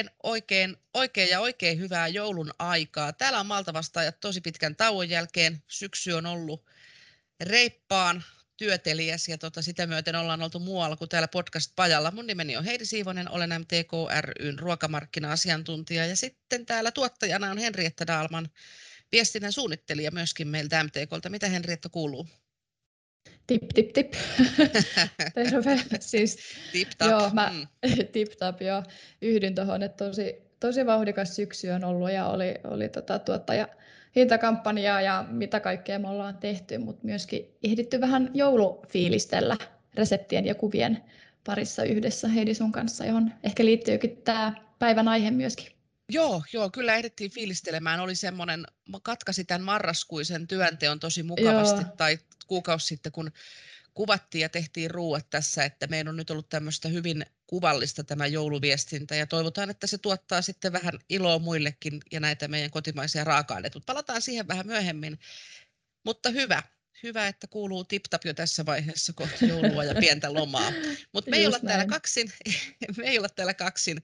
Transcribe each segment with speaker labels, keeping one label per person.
Speaker 1: Oikein, oikein, oikein ja oikein hyvää joulun aikaa. Täällä on Malta vastaajat tosi pitkän tauon jälkeen. Syksy on ollut reippaan työtelijäs ja tota, sitä myöten ollaan oltu muualla kuin täällä podcast-pajalla. Mun nimeni on Heidi Siivonen, olen MTK ryn ruokamarkkina-asiantuntija ja sitten täällä tuottajana on Henrietta Daalman, viestinnän suunnittelija myöskin meiltä MTKlta. Mitä Henrietta kuuluu?
Speaker 2: Tip, tip, tip. Terve. Siis,
Speaker 1: tip, tap.
Speaker 2: Joo, mä, mm. tip, tap, joo. Yhdyn tuohon, että tosi, tosi vauhdikas syksy on ollut ja oli, oli tota, tuottaja hintakampanjaa ja mitä kaikkea me ollaan tehty, mutta myöskin ehditty vähän joulufiilistellä reseptien ja kuvien parissa yhdessä Heidi sun kanssa, johon ehkä liittyykin tämä päivän aihe myöskin.
Speaker 1: Joo, joo, kyllä ehdittiin fiilistelemään. Oli semmoinen, katkasi tämän marraskuisen työnteon tosi mukavasti, joo. tai kuukausi sitten, kun kuvattiin ja tehtiin ruuat tässä, että meidän on nyt ollut tämmöistä hyvin kuvallista tämä jouluviestintä ja toivotaan, että se tuottaa sitten vähän iloa muillekin ja näitä meidän kotimaisia raaka-aineita. Mutta palataan siihen vähän myöhemmin. Mutta hyvä, hyvä, että kuuluu tip-tap jo tässä vaiheessa kohti joulua ja pientä lomaa. Mutta me ei olla täällä kaksin, me ei olla täällä kaksin,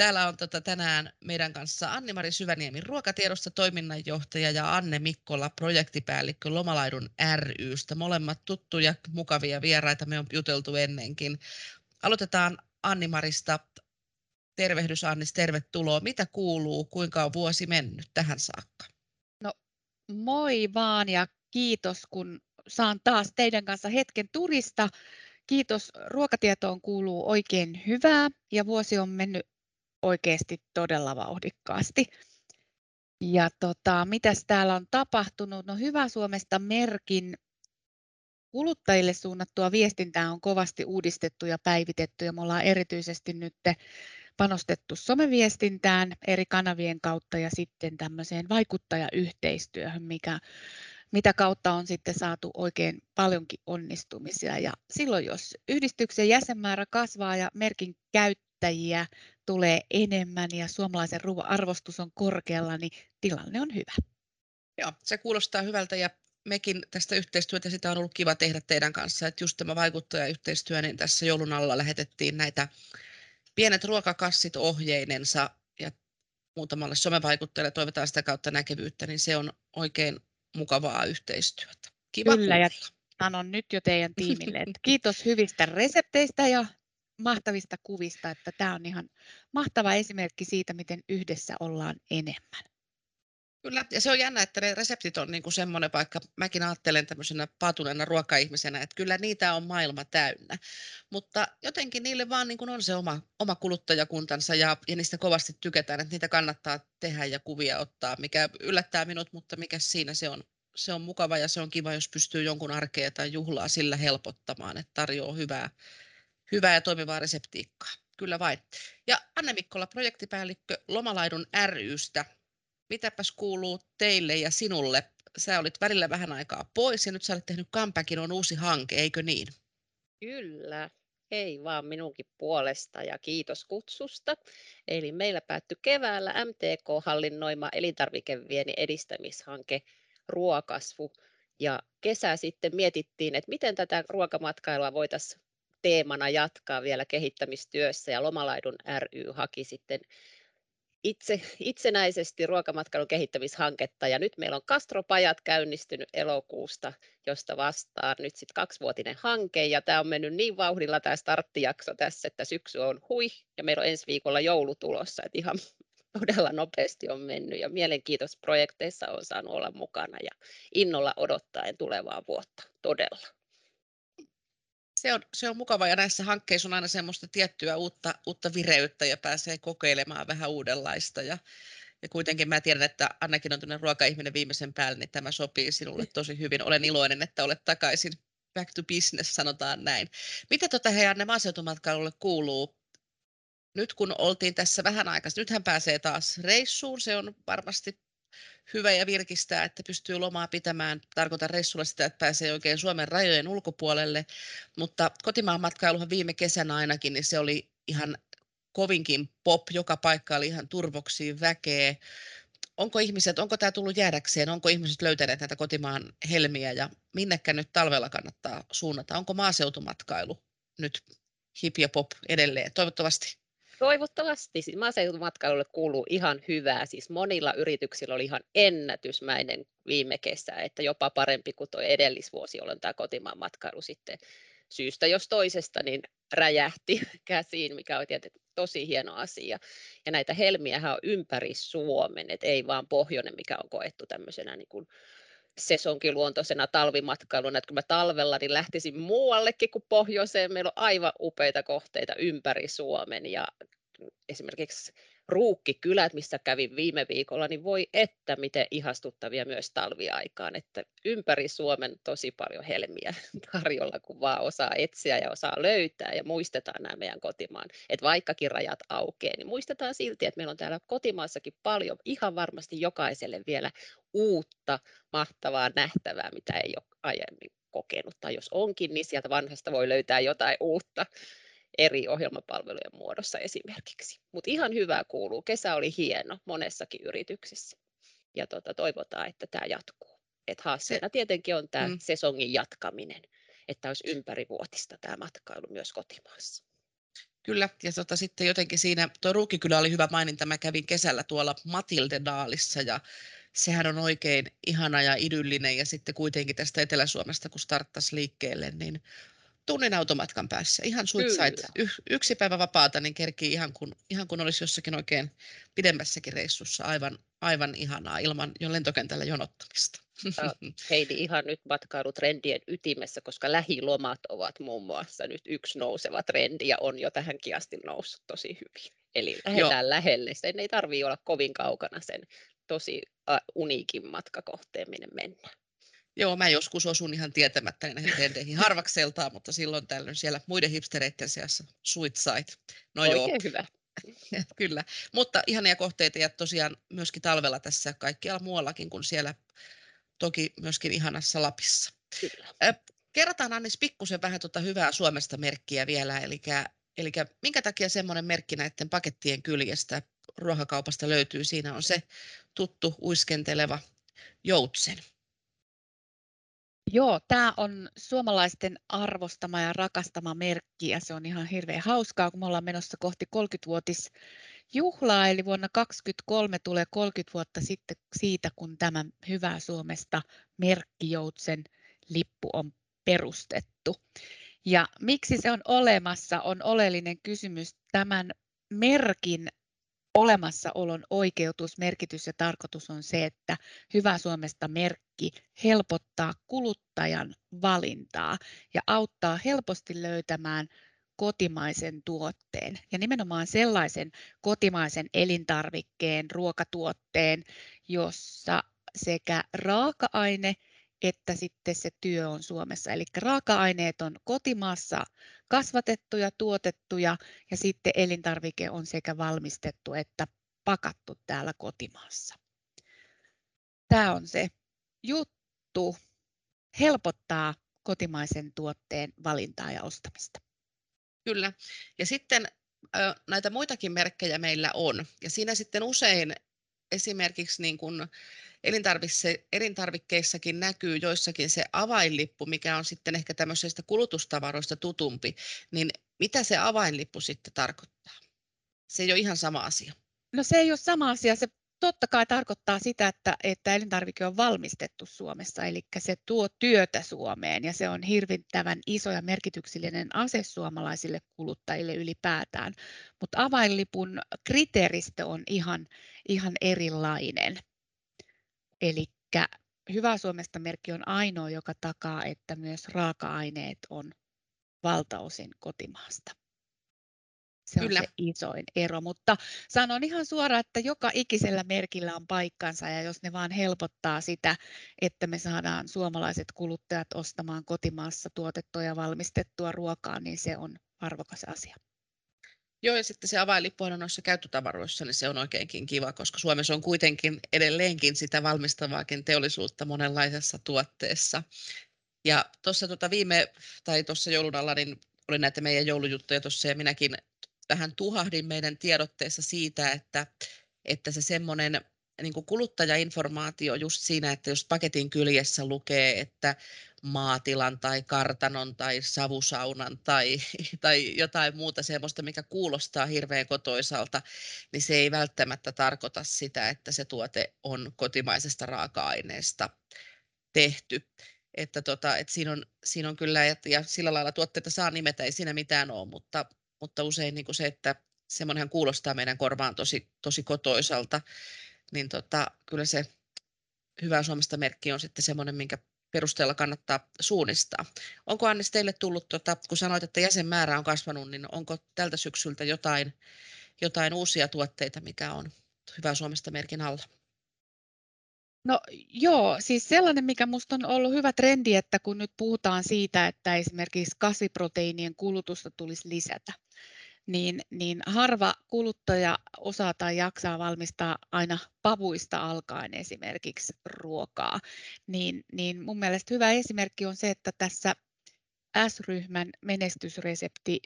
Speaker 1: Täällä on tota tänään meidän kanssa Anni-Mari Syväniemi ruokatiedosta toiminnanjohtaja ja Anne Mikkola projektipäällikkö Lomalaidun rystä. Molemmat tuttuja, mukavia vieraita, me on juteltu ennenkin. Aloitetaan Anni-Marista. Tervehdys Annis, tervetuloa. Mitä kuuluu, kuinka on vuosi mennyt tähän saakka?
Speaker 3: No moi vaan ja kiitos kun saan taas teidän kanssa hetken turista. Kiitos, ruokatietoon kuuluu oikein hyvää ja vuosi on mennyt oikeasti todella vauhdikkaasti. Ja tota, mitäs täällä on tapahtunut? No Hyvä Suomesta merkin kuluttajille suunnattua viestintää on kovasti uudistettu ja päivitetty ja me ollaan erityisesti nyt panostettu someviestintään eri kanavien kautta ja sitten tämmöiseen vaikuttajayhteistyöhön, mikä, mitä kautta on sitten saatu oikein paljonkin onnistumisia. Ja silloin, jos yhdistyksen jäsenmäärä kasvaa ja merkin käyttäjiä tulee enemmän ja suomalaisen ruoan arvostus on korkealla, niin tilanne on hyvä.
Speaker 1: Joo, se kuulostaa hyvältä ja mekin tästä yhteistyötä, sitä on ollut kiva tehdä teidän kanssa, että just tämä vaikuttajayhteistyö, niin tässä joulun alla lähetettiin näitä pienet ruokakassit ohjeinensa ja muutamalle somevaikuttajalle toivotaan sitä kautta näkyvyyttä, niin se on oikein mukavaa yhteistyötä. Kiva
Speaker 3: Kyllä, kuulla. ja sanon nyt jo teidän tiimille, että kiitos hyvistä resepteistä ja mahtavista kuvista, että tämä on ihan mahtava esimerkki siitä, miten yhdessä ollaan enemmän.
Speaker 1: Kyllä, ja se on jännä, että ne reseptit on niin kuin semmoinen, vaikka mäkin ajattelen tämmöisenä paatuneena ruokaihmisenä, että kyllä niitä on maailma täynnä. Mutta jotenkin niille vaan niin kuin on se oma, oma kuluttajakuntansa ja, ja niistä kovasti tykätään, että niitä kannattaa tehdä ja kuvia ottaa, mikä yllättää minut, mutta mikä siinä se on, se on mukava ja se on kiva, jos pystyy jonkun arkea tai juhlaa sillä helpottamaan, että tarjoaa hyvää, hyvää ja toimivaa reseptiikkaa. Kyllä vain. Ja Anne Mikkola, projektipäällikkö Lomalaidun rystä. Mitäpäs kuuluu teille ja sinulle? Sä olit välillä vähän aikaa pois ja nyt sä olet tehnyt comebackin, on uusi hanke, eikö niin?
Speaker 4: Kyllä, ei vaan minunkin puolesta ja kiitos kutsusta. Eli meillä päättyi keväällä MTK hallinnoima elintarvikevieni edistämishanke Ruokasvu. Ja kesä sitten mietittiin, että miten tätä ruokamatkailua voitaisiin teemana jatkaa vielä kehittämistyössä ja Lomalaidun ry haki sitten itse, itsenäisesti ruokamatkailun kehittämishanketta. Ja nyt meillä on Kastropajat käynnistynyt elokuusta, josta vastaa nyt sitten kaksivuotinen hanke. Ja tämä on mennyt niin vauhdilla tämä starttijakso tässä, että syksy on hui ja meillä on ensi viikolla joulu tulossa, että ihan todella nopeasti on mennyt. Ja mielenkiintoisissa projekteissa on saanut olla mukana ja innolla odottaen tulevaa vuotta todella
Speaker 1: se on, se on mukava ja näissä hankkeissa on aina semmoista tiettyä uutta, uutta vireyttä ja pääsee kokeilemaan vähän uudenlaista. Ja, ja kuitenkin mä tiedän, että Annakin on tuonne ruokaihminen viimeisen päälle, niin tämä sopii sinulle tosi hyvin. Olen iloinen, että olet takaisin back to business, sanotaan näin. Mitä tota he Anne maaseutumatkailulle kuuluu? Nyt kun oltiin tässä vähän aikaa, nythän pääsee taas reissuun, se on varmasti hyvä ja virkistää, että pystyy lomaa pitämään. Tarkoitan reissulla sitä, että pääsee oikein Suomen rajojen ulkopuolelle, mutta kotimaan matkailuhan viime kesänä ainakin, niin se oli ihan kovinkin pop, joka paikka oli ihan turvoksiin väkeä. Onko ihmiset, onko tämä tullut jäädäkseen, onko ihmiset löytäneet näitä kotimaan helmiä ja minnekä nyt talvella kannattaa suunnata? Onko maaseutumatkailu nyt hip ja pop edelleen? Toivottavasti.
Speaker 4: Toivottavasti. Siis maaseutumatkailulle kuuluu ihan hyvää. Siis monilla yrityksillä oli ihan ennätysmäinen viime kesä, että jopa parempi kuin tuo edellisvuosi, jolloin tämä kotimaan matkailu sitten syystä jos toisesta niin räjähti käsiin, mikä on tietenkin tosi hieno asia. Ja näitä helmiähän on ympäri Suomen, et ei vaan pohjoinen, mikä on koettu tämmöisenä niin kuin sesonkiluontoisena talvimatkailuna, että kun mä talvella niin lähtisin muuallekin kuin pohjoiseen. Meillä on aivan upeita kohteita ympäri Suomen ja esimerkiksi ruukkikylät, missä kävin viime viikolla, niin voi että miten ihastuttavia myös talviaikaan, että ympäri Suomen tosi paljon helmiä tarjolla, kun vaan osaa etsiä ja osaa löytää ja muistetaan nämä meidän kotimaan, että vaikkakin rajat aukeaa, niin muistetaan silti, että meillä on täällä kotimaassakin paljon ihan varmasti jokaiselle vielä uutta, mahtavaa, nähtävää, mitä ei ole aiemmin kokenut, tai jos onkin, niin sieltä vanhasta voi löytää jotain uutta eri ohjelmapalvelujen muodossa esimerkiksi. Mutta ihan hyvää kuuluu. Kesä oli hieno monessakin yrityksessä ja tota, toivotaan, että tämä jatkuu. Et haasteena Se, tietenkin on tämä mm. sesongin jatkaminen, että olisi ympärivuotista tämä matkailu myös kotimaassa.
Speaker 1: Kyllä, ja tota, sitten jotenkin siinä, tuo Ruukikylä oli hyvä maininta, mä kävin kesällä tuolla Matildedaalissa ja sehän on oikein ihana ja idyllinen ja sitten kuitenkin tästä Etelä-Suomesta kun starttasi liikkeelle, niin tunnin automatkan päässä. Ihan suitsait. Y- yksi päivä vapaata, niin kerkii ihan kun, ihan kun olisi jossakin oikein pidemmässäkin reissussa. Aivan, aivan ihanaa ilman jo lentokentällä jonottamista.
Speaker 4: Heidi ihan nyt matkailutrendien ytimessä, koska lähilomat ovat muun muassa nyt yksi nouseva trendi ja on jo tähänkin asti noussut tosi hyvin. Eli lähdetään Joo. lähelle. Sen ei tarvitse olla kovin kaukana sen tosi uniikin matkakohteen, minne mennään.
Speaker 1: Joo, mä joskus osun ihan tietämättä näihin trendeihin harvakseltaan, mutta silloin tällöin siellä muiden hipstereiden seassa side.
Speaker 4: No Oikein joo. hyvä.
Speaker 1: Kyllä, mutta ihania kohteita ja tosiaan myöskin talvella tässä kaikkialla muuallakin kuin siellä toki myöskin ihanassa Lapissa.
Speaker 4: Kyllä.
Speaker 1: Kerrotaan Annis pikkusen vähän tuota hyvää Suomesta merkkiä vielä, eli, eli minkä takia semmoinen merkki näiden pakettien kyljestä ruokakaupasta löytyy, siinä on se tuttu uiskenteleva joutsen.
Speaker 3: Joo, tämä on suomalaisten arvostama ja rakastama merkki ja se on ihan hirveän hauskaa, kun me ollaan menossa kohti 30-vuotis juhlaa, eli vuonna 2023 tulee 30 vuotta sitten siitä, kun tämä Hyvää Suomesta merkkijoutsen lippu on perustettu. Ja miksi se on olemassa, on oleellinen kysymys. Tämän merkin olemassaolon oikeutus, merkitys ja tarkoitus on se, että Hyvä Suomesta merkki helpottaa kuluttajan valintaa ja auttaa helposti löytämään kotimaisen tuotteen ja nimenomaan sellaisen kotimaisen elintarvikkeen, ruokatuotteen, jossa sekä raaka-aine että sitten se työ on Suomessa. Eli raaka-aineet on kotimaassa kasvatettuja, tuotettuja ja sitten elintarvike on sekä valmistettu että pakattu täällä kotimaassa. Tämä on se juttu. Helpottaa kotimaisen tuotteen valintaa ja ostamista.
Speaker 1: Kyllä. Ja sitten näitä muitakin merkkejä meillä on. Ja siinä sitten usein esimerkiksi niin kuin elintarvikkeissakin näkyy joissakin se avainlippu, mikä on sitten ehkä tämmöisistä kulutustavaroista tutumpi, niin mitä se avainlippu sitten tarkoittaa? Se ei ole ihan sama asia.
Speaker 3: No se ei ole sama asia. Se totta kai tarkoittaa sitä, että, että elintarvike on valmistettu Suomessa, eli se tuo työtä Suomeen ja se on hirvittävän iso ja merkityksellinen ase suomalaisille kuluttajille ylipäätään. Mutta avainlipun kriteeristö on ihan, ihan erilainen. Eli Hyvä Suomesta merkki on ainoa, joka takaa, että myös raaka-aineet on valtaosin kotimaasta. Se Kyllä. on se isoin ero, mutta sanon ihan suoraan, että joka ikisellä merkillä on paikkansa ja jos ne vaan helpottaa sitä, että me saadaan suomalaiset kuluttajat ostamaan kotimaassa tuotettua ja valmistettua ruokaa, niin se on arvokas asia.
Speaker 1: Joo, ja sitten se avainlippuhan on noissa käyttötavaroissa, niin se on oikeinkin kiva, koska Suomessa on kuitenkin edelleenkin sitä valmistavaakin teollisuutta monenlaisessa tuotteessa. Ja tuossa tuota viime, tai tuossa joulun alla, niin oli näitä meidän joulujuttuja tuossa, ja minäkin vähän tuhahdin meidän tiedotteessa siitä, että, että se semmoinen niin kuin kuluttajainformaatio just siinä, että jos paketin kyljessä lukee, että maatilan tai kartanon tai savusaunan tai, tai jotain muuta semmoista, mikä kuulostaa hirveän kotoisalta, niin se ei välttämättä tarkoita sitä, että se tuote on kotimaisesta raaka-aineesta tehty. Että tota, et siinä, on, siinä on kyllä, ja, ja sillä lailla tuotteita saa nimetä, ei siinä mitään ole, mutta, mutta usein niin kuin se, että semmoinenhan kuulostaa meidän korvaan tosi, tosi kotoisalta, niin tota, kyllä se hyvä Suomesta merkki on sitten semmoinen, minkä perusteella kannattaa suunnistaa. Onko Annis teille tullut, tota, kun sanoit, että jäsenmäärä on kasvanut, niin onko tältä syksyltä jotain, jotain uusia tuotteita, mikä on hyvä Suomesta merkin alla?
Speaker 3: No joo, siis sellainen, mikä minusta on ollut hyvä trendi, että kun nyt puhutaan siitä, että esimerkiksi kasviproteiinien kulutusta tulisi lisätä, niin, niin harva kuluttaja osaa tai jaksaa valmistaa aina pavuista alkaen esimerkiksi ruokaa. Niin, niin mun mielestä hyvä esimerkki on se, että tässä S-ryhmän menestysresepti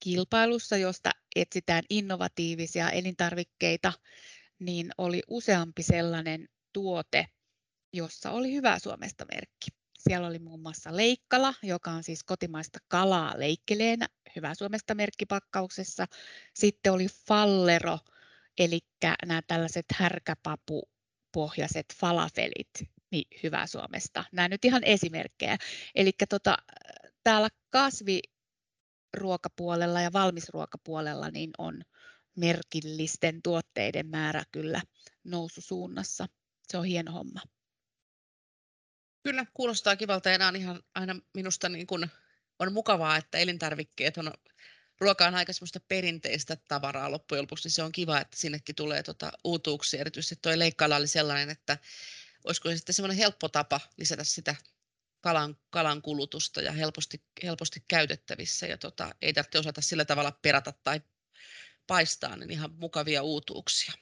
Speaker 3: kilpailussa, josta etsitään innovatiivisia elintarvikkeita, niin oli useampi sellainen tuote, jossa oli hyvä Suomesta merkki. Siellä oli muun muassa Leikkala, joka on siis kotimaista kalaa leikkeleenä, hyvä Suomesta merkkipakkauksessa. Sitten oli Fallero, eli nämä tällaiset härkäpapupohjaiset falafelit, niin hyvä Suomesta. Nämä nyt ihan esimerkkejä. Eli tota, täällä kasviruokapuolella ja valmisruokapuolella niin on merkillisten tuotteiden määrä kyllä noususuunnassa. Se on hieno homma.
Speaker 1: Kyllä, kuulostaa kivalta ja on ihan aina minusta niin kuin on mukavaa, että elintarvikkeet on, ruoka on aika semmoista perinteistä tavaraa loppujen lopuksi, niin se on kiva, että sinnekin tulee tuota uutuuksia. Erityisesti tuo leikkala oli sellainen, että olisiko se sitten semmoinen helppo tapa lisätä sitä kalan, kalan kulutusta ja helposti, helposti käytettävissä ja tota, ei tarvitse osata sillä tavalla perata tai paistaa, niin ihan mukavia uutuuksia.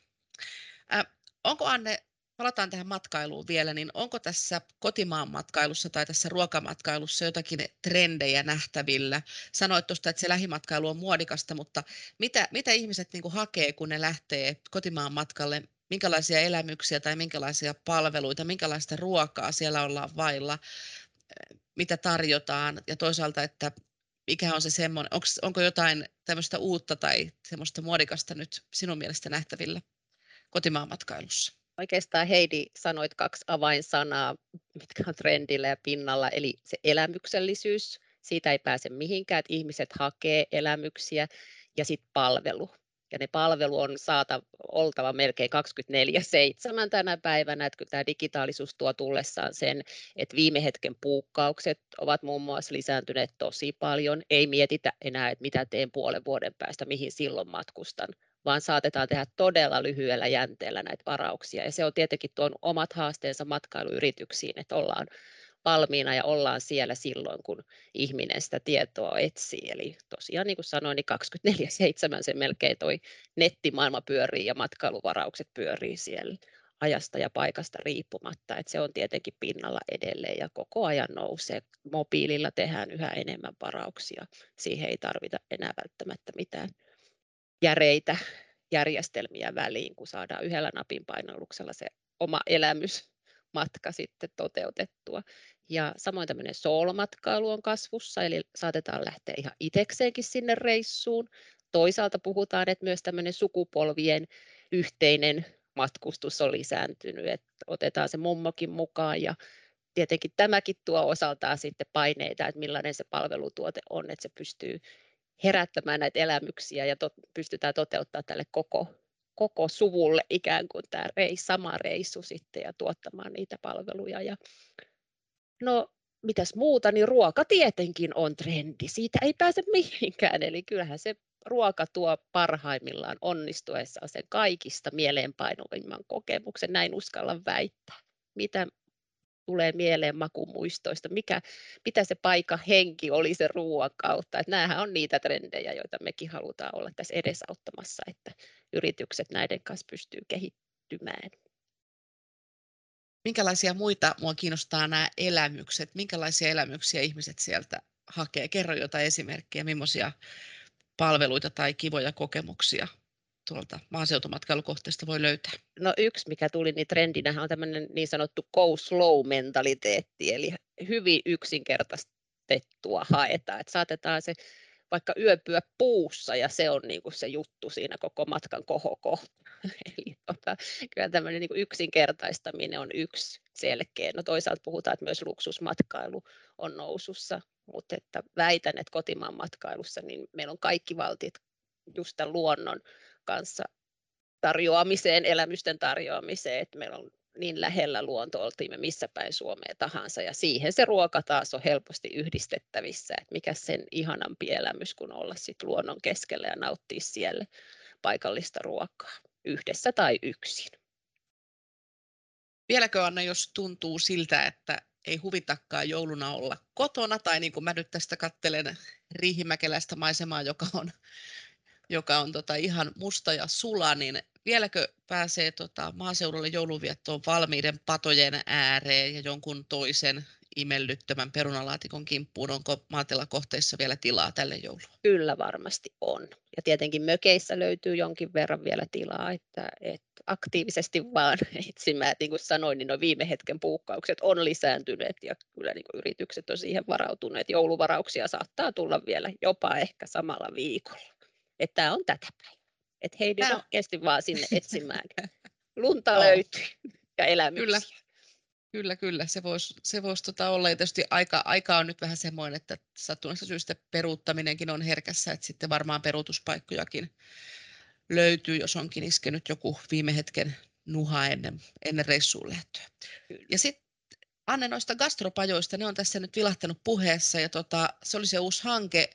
Speaker 1: Äh, onko Anne palataan tähän matkailuun vielä, niin onko tässä kotimaan matkailussa tai tässä ruokamatkailussa jotakin trendejä nähtävillä? Sanoit tuosta, että se lähimatkailu on muodikasta, mutta mitä, mitä ihmiset niin hakee, kun ne lähtee kotimaan matkalle? Minkälaisia elämyksiä tai minkälaisia palveluita, minkälaista ruokaa siellä ollaan vailla, mitä tarjotaan ja toisaalta, että mikä on se semmoinen, onko, onko jotain tämmöistä uutta tai semmoista muodikasta nyt sinun mielestä nähtävillä kotimaan matkailussa?
Speaker 4: Oikeastaan Heidi sanoit kaksi avainsanaa, mitkä on trendillä ja pinnalla, eli se elämyksellisyys, siitä ei pääse mihinkään, että ihmiset hakee elämyksiä, ja sitten palvelu. Ja ne palvelu on saata, oltava melkein 24-7 tänä päivänä, että tämä digitaalisuus tuo tullessaan sen, että viime hetken puukkaukset ovat muun muassa lisääntyneet tosi paljon. Ei mietitä enää, että mitä teen puolen vuoden päästä, mihin silloin matkustan, vaan saatetaan tehdä todella lyhyellä jänteellä näitä varauksia. Ja se on tietenkin tuon omat haasteensa matkailuyrityksiin, että ollaan valmiina ja ollaan siellä silloin, kun ihminen sitä tietoa etsii. Eli tosiaan niin kuin sanoin, niin 24-7 se melkein toi nettimaailma pyörii ja matkailuvaraukset pyörii siellä ajasta ja paikasta riippumatta. että se on tietenkin pinnalla edelleen ja koko ajan nousee. Mobiililla tehdään yhä enemmän varauksia. Siihen ei tarvita enää välttämättä mitään järeitä järjestelmiä väliin, kun saadaan yhdellä napin painalluksella se oma elämysmatka sitten toteutettua. Ja samoin tämmöinen soolomatkailu on kasvussa, eli saatetaan lähteä ihan itsekseenkin sinne reissuun. Toisaalta puhutaan, että myös tämmöinen sukupolvien yhteinen matkustus on lisääntynyt, että otetaan se mummokin mukaan ja tietenkin tämäkin tuo osaltaan sitten paineita, että millainen se palvelutuote on, että se pystyy herättämään näitä elämyksiä ja tot, pystytään toteuttamaan tälle koko, koko suvulle ikään kuin tämä reis, sama reissu sitten ja tuottamaan niitä palveluja. Ja, no mitäs muuta, niin ruoka tietenkin on trendi. Siitä ei pääse mihinkään, eli kyllähän se ruoka tuo parhaimmillaan onnistuessaan sen kaikista mieleenpainuvimman kokemuksen, näin uskallan väittää. Mitä tulee mieleen makumuistoista, mikä, mitä se paikka henki oli se ruoan kautta. Että nämähän on niitä trendejä, joita mekin halutaan olla tässä edesauttamassa, että yritykset näiden kanssa pystyy kehittymään.
Speaker 1: Minkälaisia muita mua kiinnostaa nämä elämykset? Minkälaisia elämyksiä ihmiset sieltä hakee? Kerro jotain esimerkkejä, millaisia palveluita tai kivoja kokemuksia tuolta maaseutumatkailukohteesta voi löytää?
Speaker 4: No yksi, mikä tuli niin trendinä, on tämmöinen niin sanottu go slow-mentaliteetti, eli hyvin yksinkertaistettua haetaan, että saatetaan se vaikka yöpyä puussa ja se on niin kuin se juttu siinä koko matkan kohokohta. Eli tota, kyllä tämmöinen niin kuin yksinkertaistaminen on yksi selkeä. No toisaalta puhutaan, että myös luksusmatkailu on nousussa, mutta että väitän, että kotimaan matkailussa niin meillä on kaikki valtit just luonnon kanssa tarjoamiseen, elämysten tarjoamiseen, että meillä on niin lähellä luonto oltiin me missä päin Suomea tahansa ja siihen se ruoka taas on helposti yhdistettävissä, että mikä sen ihanampi elämys kuin olla sit luonnon keskellä ja nauttia siellä paikallista ruokaa yhdessä tai yksin.
Speaker 1: Vieläkö Anna, jos tuntuu siltä, että ei huvitakaan jouluna olla kotona, tai niin kuin mä nyt tästä kattelen riihimäkeläistä maisemaa, joka on, joka on tota ihan musta ja sula, niin vieläkö pääsee tota maaseudulle jouluviettoon valmiiden patojen ääreen ja jonkun toisen imellyttämän perunalaatikon kimppuun? Onko maatilakohteissa vielä tilaa tälle joululle?
Speaker 4: Kyllä varmasti on. Ja tietenkin mökeissä löytyy jonkin verran vielä tilaa, että, että aktiivisesti vaan etsimään. Et niin kuin sanoin, niin viime hetken puukkaukset on lisääntyneet ja kyllä niin kuin yritykset on siihen varautuneet. Jouluvarauksia saattaa tulla vielä jopa ehkä samalla viikolla. Että tämä on tätä päivää. Että Heidi Tää... rohkeasti vaan sinne etsimään. Lunta löytyy ja elämyksiä.
Speaker 1: Kyllä. Kyllä, kyllä. Se voisi se vois tota olla. Ja tietysti aika, aika on nyt vähän semmoinen, että sattuneesta syystä peruuttaminenkin on herkässä, että sitten varmaan peruutuspaikkojakin löytyy, jos onkin iskenyt joku viime hetken nuha ennen, ennen reissuun lähtöä. Ja sitten Anne noista gastropajoista, ne on tässä nyt vilahtanut puheessa ja tota, se oli se uusi hanke,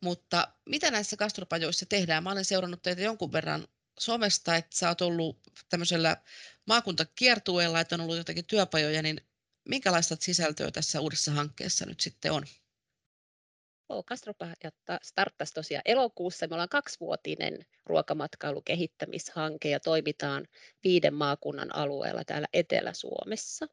Speaker 1: mutta mitä näissä gastropajoissa tehdään? Mä olen seurannut teitä jonkun verran somesta, että sä oot ollut tämmöisellä maakuntakiertueella, että on ollut jotakin työpajoja, niin minkälaista sisältöä tässä uudessa hankkeessa nyt sitten on?
Speaker 4: Joo, Gastropajat starttasi tosiaan elokuussa. Me ollaan kaksivuotinen ruokamatkailukehittämishanke ja toimitaan viiden maakunnan alueella täällä Etelä-Suomessa.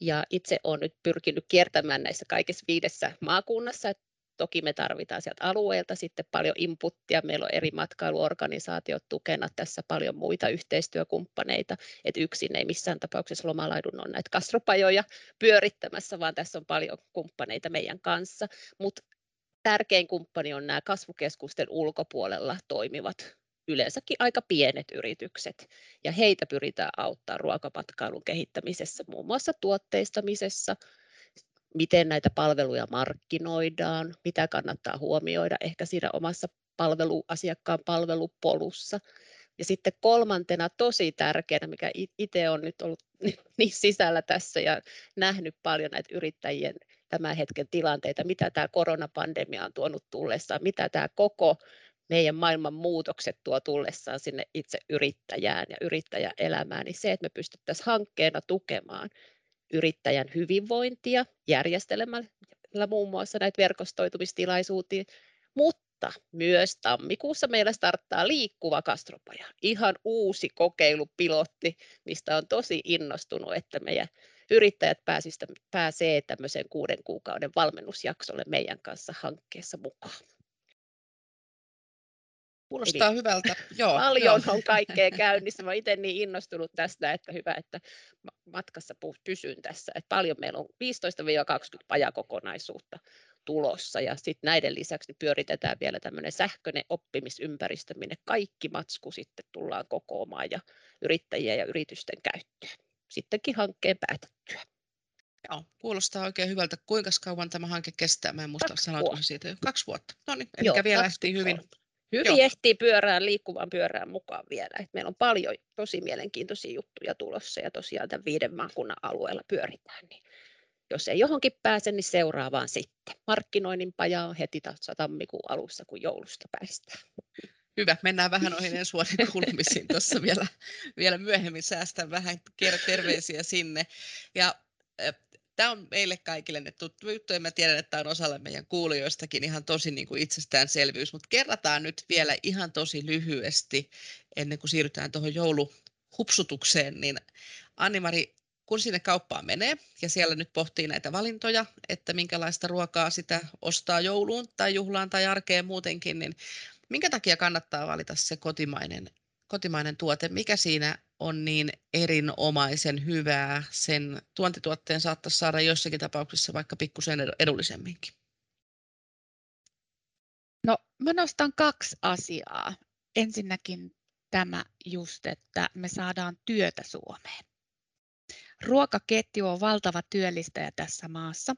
Speaker 4: Ja itse olen nyt pyrkinyt kiertämään näissä kaikissa viidessä maakunnassa, Toki me tarvitaan sieltä alueelta sitten paljon inputtia. Meillä on eri matkailuorganisaatiot tukena tässä paljon muita yhteistyökumppaneita. Et yksin ei missään tapauksessa lomalaidun on näitä kastropajoja pyörittämässä, vaan tässä on paljon kumppaneita meidän kanssa. Mutta tärkein kumppani on nämä kasvukeskusten ulkopuolella toimivat yleensäkin aika pienet yritykset, ja heitä pyritään auttaa ruokamatkailun kehittämisessä, muun muassa tuotteistamisessa, miten näitä palveluja markkinoidaan, mitä kannattaa huomioida ehkä siinä omassa palvelu, asiakkaan palvelupolussa. Ja sitten kolmantena tosi tärkeänä, mikä itse on nyt ollut niin sisällä tässä ja nähnyt paljon näitä yrittäjien tämän hetken tilanteita, mitä tämä koronapandemia on tuonut tullessaan, mitä tämä koko meidän maailman muutokset tuo tullessaan sinne itse yrittäjään ja yrittäjäelämään, niin se, että me pystyttäisiin hankkeena tukemaan yrittäjän hyvinvointia järjestelemällä muun muassa näitä verkostoitumistilaisuutia, mutta myös tammikuussa meillä starttaa liikkuva kastropaja, ihan uusi kokeilupilotti, mistä on tosi innostunut, että meidän yrittäjät pääsee tämmöiseen kuuden kuukauden valmennusjaksolle meidän kanssa hankkeessa mukaan.
Speaker 1: Kuulostaa Eli hyvältä. Joo,
Speaker 4: paljon joo. on kaikkea käynnissä. Mä itse niin innostunut tästä, että hyvä, että matkassa pysyn tässä. Että paljon meillä on 15-20 pajakokonaisuutta tulossa ja sitten näiden lisäksi pyöritetään vielä tämmöinen sähköinen oppimisympäristö, minne kaikki matsku sitten tullaan kokoamaan ja yrittäjiä ja yritysten käyttöön. Sittenkin hankkeen päätettyä.
Speaker 1: Joo, kuulostaa oikein hyvältä. Kuinka kauan tämä hanke kestää? Mä en muista sanoa siitä. Kaksi vuotta. No niin, eli vielä ehtii hyvin,
Speaker 4: hyvin Joo. ehtii pyörään, liikkuvan pyörään mukaan vielä. Et meillä on paljon tosi mielenkiintoisia juttuja tulossa ja tosiaan tämän viiden maakunnan alueella pyöritään. Niin jos ei johonkin pääse, niin seuraavaan sitten. Markkinoinnin paja on heti tammikuun alussa, kun joulusta päästään.
Speaker 1: Hyvä, mennään vähän noihin ensi vuoden kulmisiin tuossa vielä, vielä myöhemmin. Säästän vähän terveisiä sinne. Ja tämä on meille kaikille nyt tuttu juttu, ja mä tiedän, että tämä on osalle meidän kuulijoistakin ihan tosi niin kuin itsestäänselvyys, mutta kerrataan nyt vielä ihan tosi lyhyesti, ennen kuin siirrytään tuohon jouluhupsutukseen, niin Anni-Mari, kun sinne kauppaan menee ja siellä nyt pohtii näitä valintoja, että minkälaista ruokaa sitä ostaa jouluun tai juhlaan tai arkeen muutenkin, niin minkä takia kannattaa valita se kotimainen kotimainen tuote, mikä siinä on niin erinomaisen hyvää. Sen tuontituotteen saattaisi saada joissakin tapauksissa vaikka pikkusen edullisemminkin.
Speaker 3: No, mä nostan kaksi asiaa. Ensinnäkin tämä just, että me saadaan työtä Suomeen. Ruokaketju on valtava työllistäjä tässä maassa.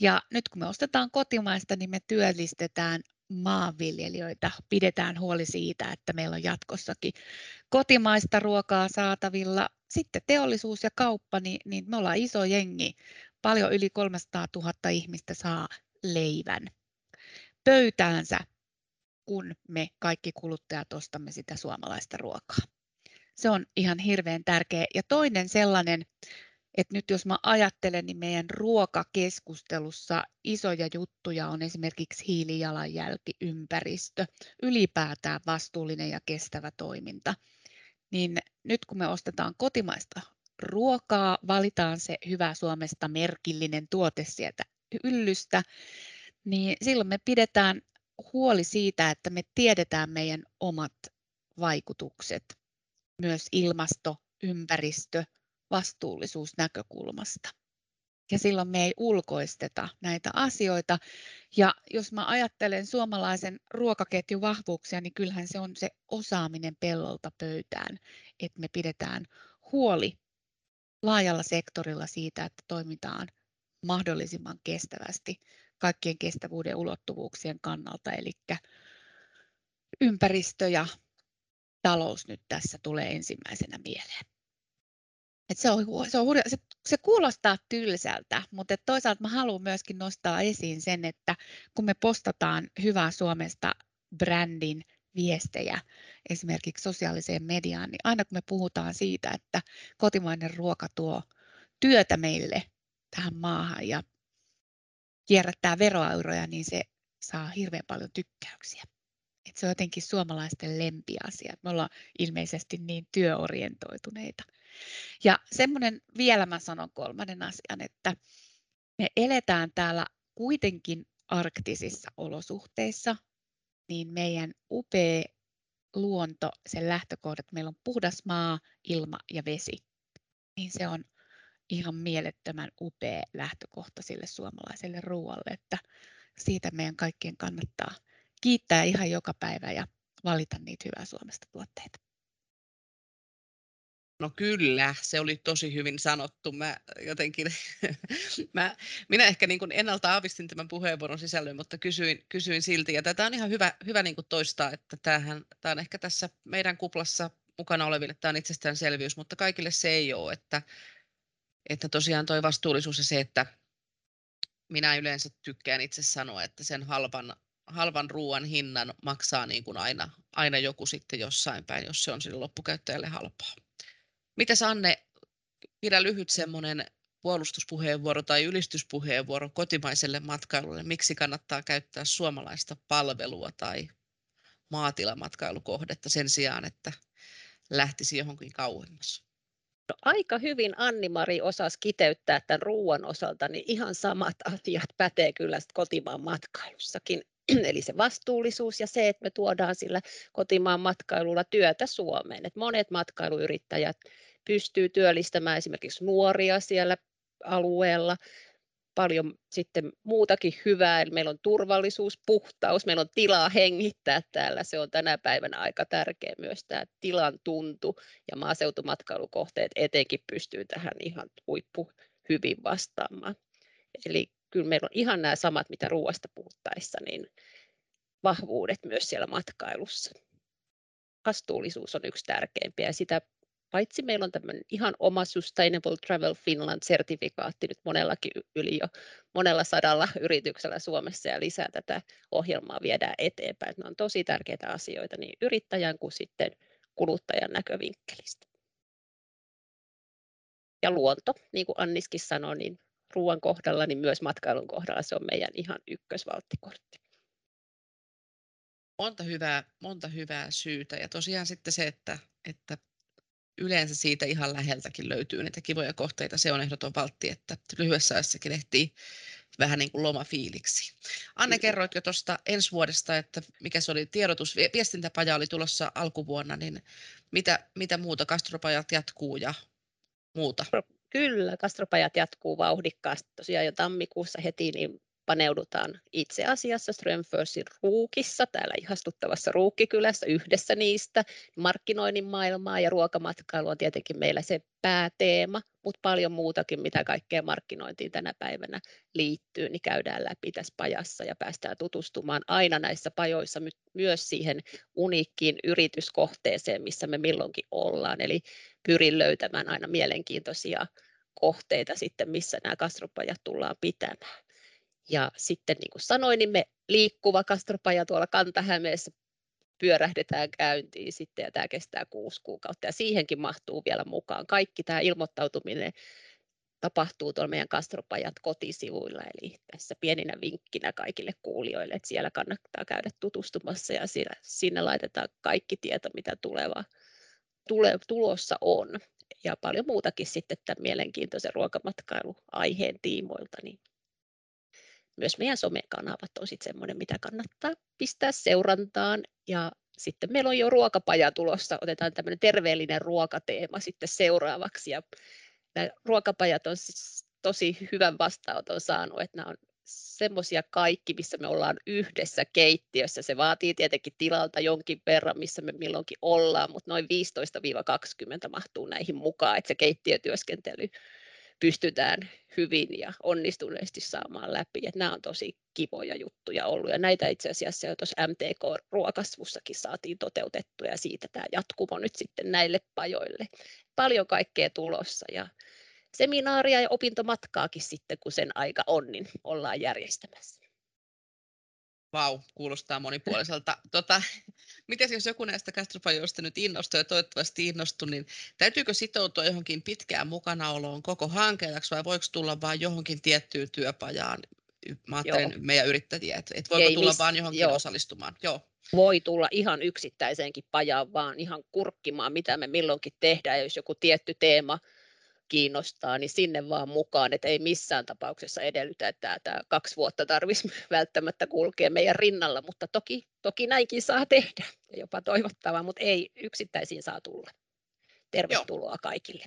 Speaker 3: Ja nyt kun me ostetaan kotimaista, niin me työllistetään maanviljelijöitä. Pidetään huoli siitä, että meillä on jatkossakin kotimaista ruokaa saatavilla. Sitten teollisuus ja kauppa, niin, niin me ollaan iso jengi. Paljon yli 300 000 ihmistä saa leivän pöytäänsä, kun me kaikki kuluttajat ostamme sitä suomalaista ruokaa. Se on ihan hirveän tärkeä. Ja toinen sellainen, että nyt jos mä ajattelen, niin meidän ruokakeskustelussa isoja juttuja on esimerkiksi hiilijalanjälki, ympäristö, ylipäätään vastuullinen ja kestävä toiminta. Niin nyt kun me ostetaan kotimaista ruokaa, valitaan se hyvä Suomesta merkillinen tuote sieltä hyllystä, niin silloin me pidetään huoli siitä, että me tiedetään meidän omat vaikutukset, myös ilmasto, ympäristö, vastuullisuusnäkökulmasta. Ja silloin me ei ulkoisteta näitä asioita. Ja jos mä ajattelen suomalaisen ruokaketjun vahvuuksia, niin kyllähän se on se osaaminen pellolta pöytään, että me pidetään huoli laajalla sektorilla siitä, että toimitaan mahdollisimman kestävästi kaikkien kestävyyden ulottuvuuksien kannalta, eli ympäristö ja talous nyt tässä tulee ensimmäisenä mieleen. Se, on, se, on, se, se kuulostaa tylsältä, mutta toisaalta mä haluan myöskin nostaa esiin sen, että kun me postataan Hyvää Suomesta brändin viestejä esimerkiksi sosiaaliseen mediaan, niin aina kun me puhutaan siitä, että kotimainen ruoka tuo työtä meille tähän maahan ja kierrättää veroeuroja, niin se saa hirveän paljon tykkäyksiä. Et se on jotenkin suomalaisten lempiasia. Me ollaan ilmeisesti niin työorientoituneita. Ja semmoinen vielä mä sanon kolmannen asian, että me eletään täällä kuitenkin arktisissa olosuhteissa, niin meidän upea luonto, sen lähtökohdat, meillä on puhdas maa, ilma ja vesi, niin se on ihan mielettömän upea lähtökohta sille suomalaiselle ruoalle, että siitä meidän kaikkien kannattaa kiittää ihan joka päivä ja valita niitä hyvää Suomesta tuotteita.
Speaker 1: No kyllä, se oli tosi hyvin sanottu. Mä jotenkin, mä, minä ehkä niin kuin ennalta aavistin tämän puheenvuoron sisällön, mutta kysyin, kysyin silti. Ja tätä on ihan hyvä, hyvä niin kuin toistaa, että tämähän, tämä on ehkä tässä meidän kuplassa mukana oleville, tämä on itsestäänselvyys, mutta kaikille se ei ole, että, että tosiaan tuo vastuullisuus ja se, että minä yleensä tykkään itse sanoa, että sen halvan, halvan ruoan hinnan maksaa niin kuin aina, aina joku sitten jossain päin, jos se on sille loppukäyttäjälle halpaa. Mitäs Anne, pidä lyhyt semmoinen puolustuspuheenvuoro tai ylistyspuheenvuoro kotimaiselle matkailulle. Miksi kannattaa käyttää suomalaista palvelua tai maatilamatkailukohdetta sen sijaan, että lähtisi johonkin kauemmas?
Speaker 4: No, aika hyvin Anni-Mari osasi kiteyttää tämän ruoan osalta, niin ihan samat asiat pätee kyllä kotimaan matkailussakin. Eli se vastuullisuus ja se, että me tuodaan sillä kotimaan matkailulla työtä Suomeen. Et monet matkailuyrittäjät pystyy työllistämään esimerkiksi nuoria siellä alueella, paljon sitten muutakin hyvää, eli meillä on turvallisuus, puhtaus, meillä on tilaa hengittää täällä, se on tänä päivänä aika tärkeä myös tämä tilan tuntu, ja maaseutumatkailukohteet etenkin pystyy tähän ihan huippu hyvin vastaamaan. Eli kyllä meillä on ihan nämä samat, mitä ruoasta puhuttaessa, niin vahvuudet myös siellä matkailussa. Vastuullisuus on yksi tärkeimpiä ja sitä paitsi meillä on tämmöinen ihan oma Sustainable Travel Finland-sertifikaatti nyt monellakin yli jo monella sadalla yrityksellä Suomessa ja lisää tätä ohjelmaa viedään eteenpäin. Ne on tosi tärkeitä asioita niin yrittäjän kuin sitten kuluttajan näkövinkkelistä. Ja luonto, niin kuin Anniskin sanoi, niin ruoan kohdalla, niin myös matkailun kohdalla se on meidän ihan ykkösvalttikortti.
Speaker 1: Monta hyvää, monta hyvää syytä ja tosiaan sitten se, että, että yleensä siitä ihan läheltäkin löytyy niitä kivoja kohteita. Se on ehdoton valtti, että lyhyessä ajassakin ehtii vähän niin kuin lomafiiliksi. Anne, kerroit jo tuosta ensi vuodesta, että mikä se oli tiedotus, viestintäpaja oli tulossa alkuvuonna, niin mitä, mitä muuta kastropajat jatkuu ja muuta?
Speaker 4: Kyllä, kastropajat jatkuu vauhdikkaasti. Tosiaan jo tammikuussa heti niin paneudutaan itse asiassa Strömförsin ruukissa, täällä ihastuttavassa ruukkikylässä yhdessä niistä. Markkinoinnin maailmaa ja ruokamatkailu on tietenkin meillä se pääteema, mutta paljon muutakin, mitä kaikkea markkinointiin tänä päivänä liittyy, niin käydään läpi tässä pajassa ja päästään tutustumaan aina näissä pajoissa myös siihen uniikkiin yrityskohteeseen, missä me milloinkin ollaan. Eli pyrin löytämään aina mielenkiintoisia kohteita sitten, missä nämä kastropajat tullaan pitämään. Ja sitten niin kuin sanoin, niin me liikkuva kastropaja tuolla Kantahämeessä pyörähdetään käyntiin sitten ja tämä kestää kuusi kuukautta ja siihenkin mahtuu vielä mukaan. Kaikki tämä ilmoittautuminen tapahtuu tuolla meidän kastropajat kotisivuilla, eli tässä pieninä vinkkinä kaikille kuulijoille, että siellä kannattaa käydä tutustumassa ja siinä, sinne laitetaan kaikki tieto, mitä tuleva, tule, tulossa on. Ja paljon muutakin sitten tämän mielenkiintoisen ruokamatkailuaiheen tiimoilta, niin myös meidän somekanavat on sitten semmoinen, mitä kannattaa pistää seurantaan. Ja sitten meillä on jo ruokapaja tulossa, otetaan tämmöinen terveellinen ruokateema sitten seuraavaksi. Ja nämä ruokapajat on siis tosi hyvän vastaanoton saanut, että nämä on semmoisia kaikki, missä me ollaan yhdessä keittiössä. Se vaatii tietenkin tilalta jonkin verran, missä me milloinkin ollaan, mutta noin 15-20 mahtuu näihin mukaan, että se keittiötyöskentely pystytään hyvin ja onnistuneesti saamaan läpi. Et nämä on tosi kivoja juttuja ollut ja näitä itse asiassa jo tuossa MTK-ruokasvussakin saatiin toteutettua ja siitä tämä jatkumo nyt sitten näille pajoille. Paljon kaikkea tulossa ja seminaaria ja opintomatkaakin sitten, kun sen aika on, niin ollaan järjestämässä.
Speaker 1: Vau, kuulostaa monipuoliselta. Tota, miten jos joku näistä gastropajoista nyt innostuu ja toivottavasti innostuu, niin täytyykö sitoutua johonkin pitkään mukanaoloon koko hankkeellaksi vai voiko tulla vain johonkin tiettyyn työpajaan? Mä ajattelen joo. meidän yrittäjiä, että et voiko Ei, tulla miss, vain johonkin joo. osallistumaan? Joo.
Speaker 4: Voi tulla ihan yksittäiseenkin pajaan vaan ihan kurkkimaan, mitä me milloinkin tehdään, jos joku tietty teema – kiinnostaa, niin sinne vaan mukaan, että ei missään tapauksessa edellytä, että tämä kaksi vuotta tarvitsisi välttämättä kulkea meidän rinnalla, mutta toki, toki näinkin saa tehdä ja jopa toivottavaa, mutta ei yksittäisiin saa tulla. Tervetuloa Joo. kaikille.